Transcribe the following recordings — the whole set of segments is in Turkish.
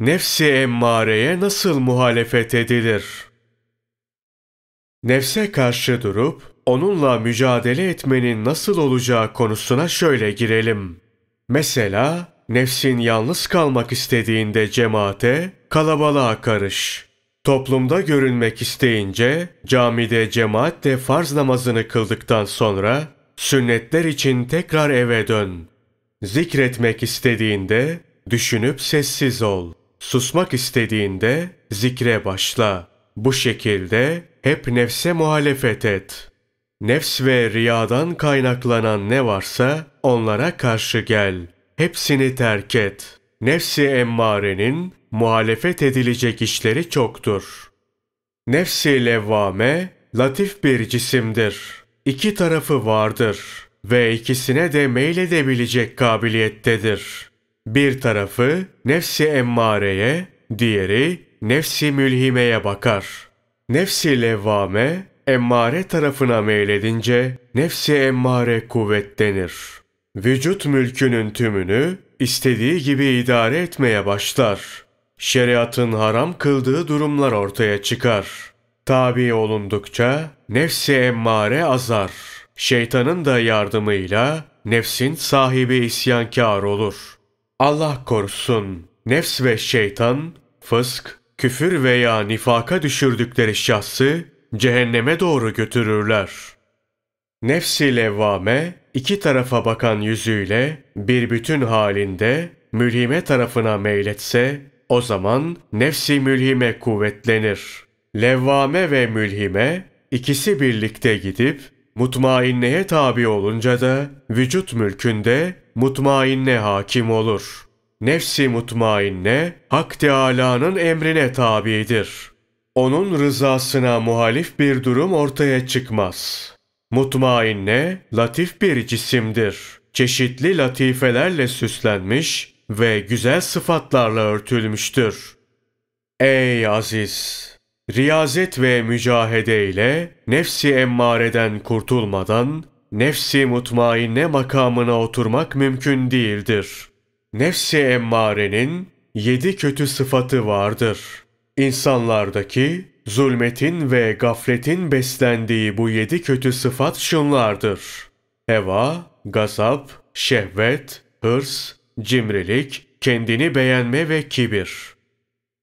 Nefsi emmareye nasıl muhalefet edilir? Nefse karşı durup onunla mücadele etmenin nasıl olacağı konusuna şöyle girelim. Mesela nefsin yalnız kalmak istediğinde cemaate, kalabalığa karış. Toplumda görünmek isteyince camide cemaatle farz namazını kıldıktan sonra sünnetler için tekrar eve dön. Zikretmek istediğinde düşünüp sessiz ol. Susmak istediğinde zikre başla. Bu şekilde hep nefse muhalefet et. Nefs ve riyadan kaynaklanan ne varsa onlara karşı gel. Hepsini terk et. Nefsi emmarenin muhalefet edilecek işleri çoktur. Nefsi levvame latif bir cisimdir. İki tarafı vardır ve ikisine de meyledebilecek kabiliyettedir. Bir tarafı nefsi emmareye, diğeri nefsi mülhimeye bakar. Nefsi levvame, emmare tarafına meyledince nefsi emmare kuvvetlenir. Vücut mülkünün tümünü istediği gibi idare etmeye başlar. Şeriatın haram kıldığı durumlar ortaya çıkar. Tabi olundukça nefsi emmare azar. Şeytanın da yardımıyla nefsin sahibi isyankar olur.'' Allah korusun. Nefs ve şeytan, fısk, küfür veya nifaka düşürdükleri şahsı cehenneme doğru götürürler. Nefsi levvame iki tarafa bakan yüzüyle bir bütün halinde mülhime tarafına meyletse o zaman nefsi mülhime kuvvetlenir. Levvame ve mülhime ikisi birlikte gidip mutmainneye tabi olunca da vücut mülkünde mutmainne hakim olur. Nefsi mutmainne Hak Teâlâ'nın emrine tabidir. Onun rızasına muhalif bir durum ortaya çıkmaz. Mutmainne latif bir cisimdir. Çeşitli latifelerle süslenmiş ve güzel sıfatlarla örtülmüştür. Ey aziz! Riyazet ve mücahede ile nefsi emmareden kurtulmadan nefsi mutmainne makamına oturmak mümkün değildir. Nefsi emmarenin yedi kötü sıfatı vardır. İnsanlardaki zulmetin ve gafletin beslendiği bu yedi kötü sıfat şunlardır. Heva, gazap, şehvet, hırs, cimrilik, kendini beğenme ve kibir.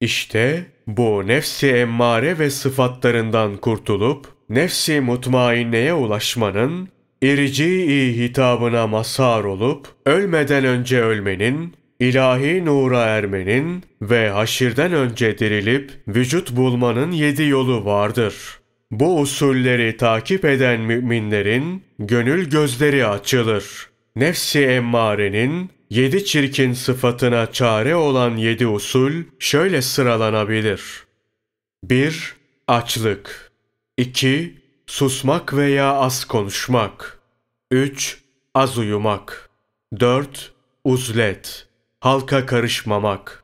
İşte bu nefsi emmare ve sıfatlarından kurtulup nefsi mutmainneye ulaşmanın İrci-i hitabına mazhar olup, ölmeden önce ölmenin, ilahi nura ermenin ve haşirden önce dirilip vücut bulmanın yedi yolu vardır. Bu usulleri takip eden müminlerin gönül gözleri açılır. Nefsi emmarenin yedi çirkin sıfatına çare olan yedi usul şöyle sıralanabilir. 1. Açlık 2. Susmak veya az konuşmak. 3. Az uyumak. 4. Uzlet. Halka karışmamak.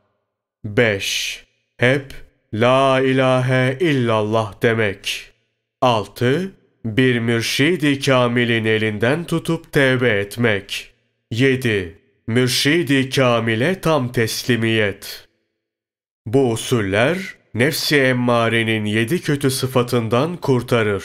5. Hep La ilahe illallah demek. 6. Bir mürşidi kamilin elinden tutup tevbe etmek. 7. Mürşidi kamile tam teslimiyet. Bu usuller nefsi emmarenin yedi kötü sıfatından kurtarır.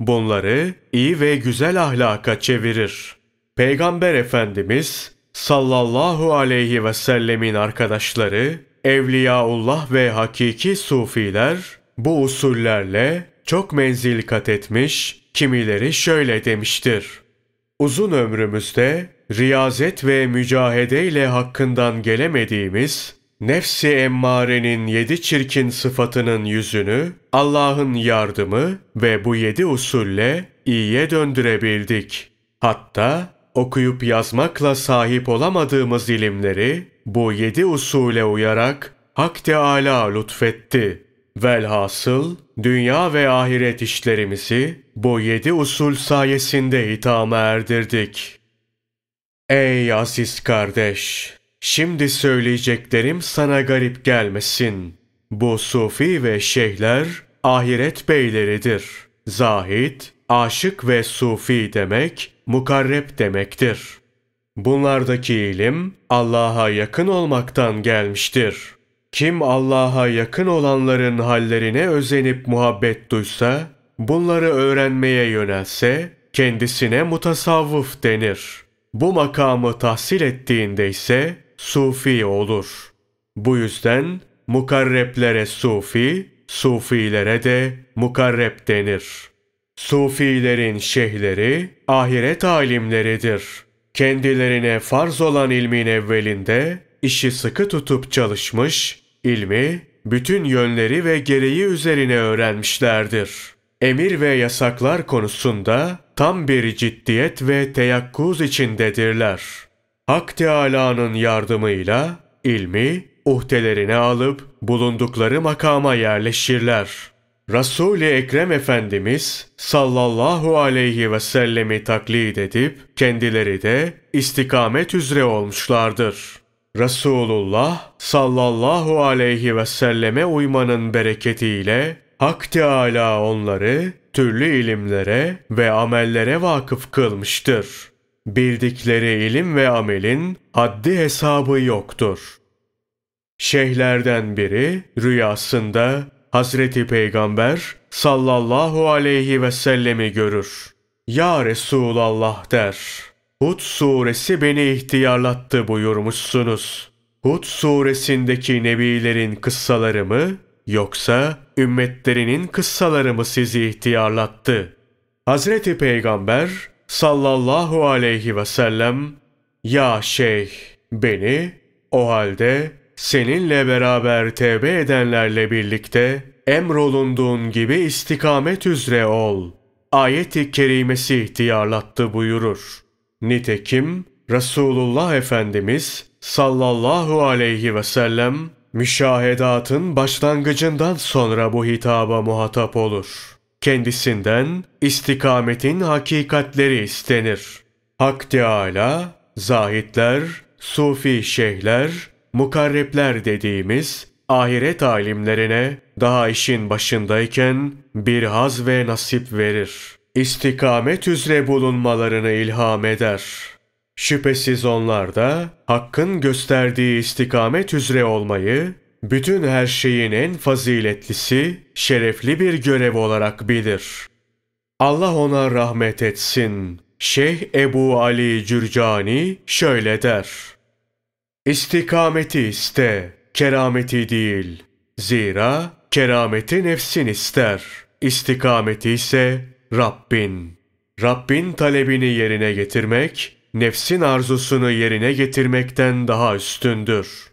Bunları iyi ve güzel ahlaka çevirir. Peygamber Efendimiz sallallahu aleyhi ve sellemin arkadaşları, Evliyaullah ve hakiki sufiler bu usullerle çok menzil kat etmiş, kimileri şöyle demiştir. Uzun ömrümüzde riyazet ve mücahede ile hakkından gelemediğimiz nefsi emmarenin yedi çirkin sıfatının yüzünü Allah'ın yardımı ve bu yedi usulle iyiye döndürebildik. Hatta okuyup yazmakla sahip olamadığımız ilimleri bu yedi usule uyarak Hak Teâlâ lütfetti. Velhasıl dünya ve ahiret işlerimizi bu yedi usul sayesinde hitama erdirdik. Ey aziz kardeş! Şimdi söyleyeceklerim sana garip gelmesin. Bu sufi ve şeyhler ahiret beyleridir. Zahid, aşık ve sufi demek, mukarreb demektir. Bunlardaki ilim Allah'a yakın olmaktan gelmiştir. Kim Allah'a yakın olanların hallerine özenip muhabbet duysa, bunları öğrenmeye yönelse, kendisine mutasavvıf denir. Bu makamı tahsil ettiğinde ise sufi olur. Bu yüzden mukarreplere sufi, sufilere de mukarrep denir. Sufilerin şeyhleri ahiret alimleridir. Kendilerine farz olan ilmin evvelinde işi sıkı tutup çalışmış, ilmi bütün yönleri ve gereği üzerine öğrenmişlerdir. Emir ve yasaklar konusunda tam bir ciddiyet ve teyakkuz içindedirler. Hak Teâlâ'nın yardımıyla ilmi uhdelerine alıp bulundukları makama yerleşirler. Resul-i Ekrem Efendimiz sallallahu aleyhi ve sellemi taklit edip kendileri de istikamet üzere olmuşlardır. Resulullah sallallahu aleyhi ve selleme uymanın bereketiyle Hak Teâlâ onları türlü ilimlere ve amellere vakıf kılmıştır. Bildikleri ilim ve amelin haddi hesabı yoktur. Şeyhlerden biri rüyasında Hazreti Peygamber sallallahu aleyhi ve sellemi görür. Ya Resulallah der. Hud suresi beni ihtiyarlattı buyurmuşsunuz. Hud suresindeki nebilerin kıssaları mı yoksa ümmetlerinin kıssaları mı sizi ihtiyarlattı? Hazreti Peygamber sallallahu aleyhi ve sellem Ya şeyh beni o halde seninle beraber tevbe edenlerle birlikte emrolunduğun gibi istikamet üzere ol. Ayet-i kerimesi ihtiyarlattı buyurur. Nitekim Resulullah Efendimiz sallallahu aleyhi ve sellem müşahedatın başlangıcından sonra bu hitaba muhatap olur. Kendisinden istikametin hakikatleri istenir. Hak Teâlâ, zahitler, sufi şeyhler, mukarrepler dediğimiz ahiret alimlerine daha işin başındayken bir haz ve nasip verir. İstikamet üzere bulunmalarını ilham eder. Şüphesiz onlar da hakkın gösterdiği istikamet üzere olmayı bütün her şeyin en faziletlisi, şerefli bir görev olarak bilir. Allah ona rahmet etsin. Şeyh Ebu Ali Cürcani şöyle der. İstikameti iste, kerameti değil. Zira kerameti nefsin ister. İstikameti ise Rabbin. Rabbin talebini yerine getirmek, nefsin arzusunu yerine getirmekten daha üstündür.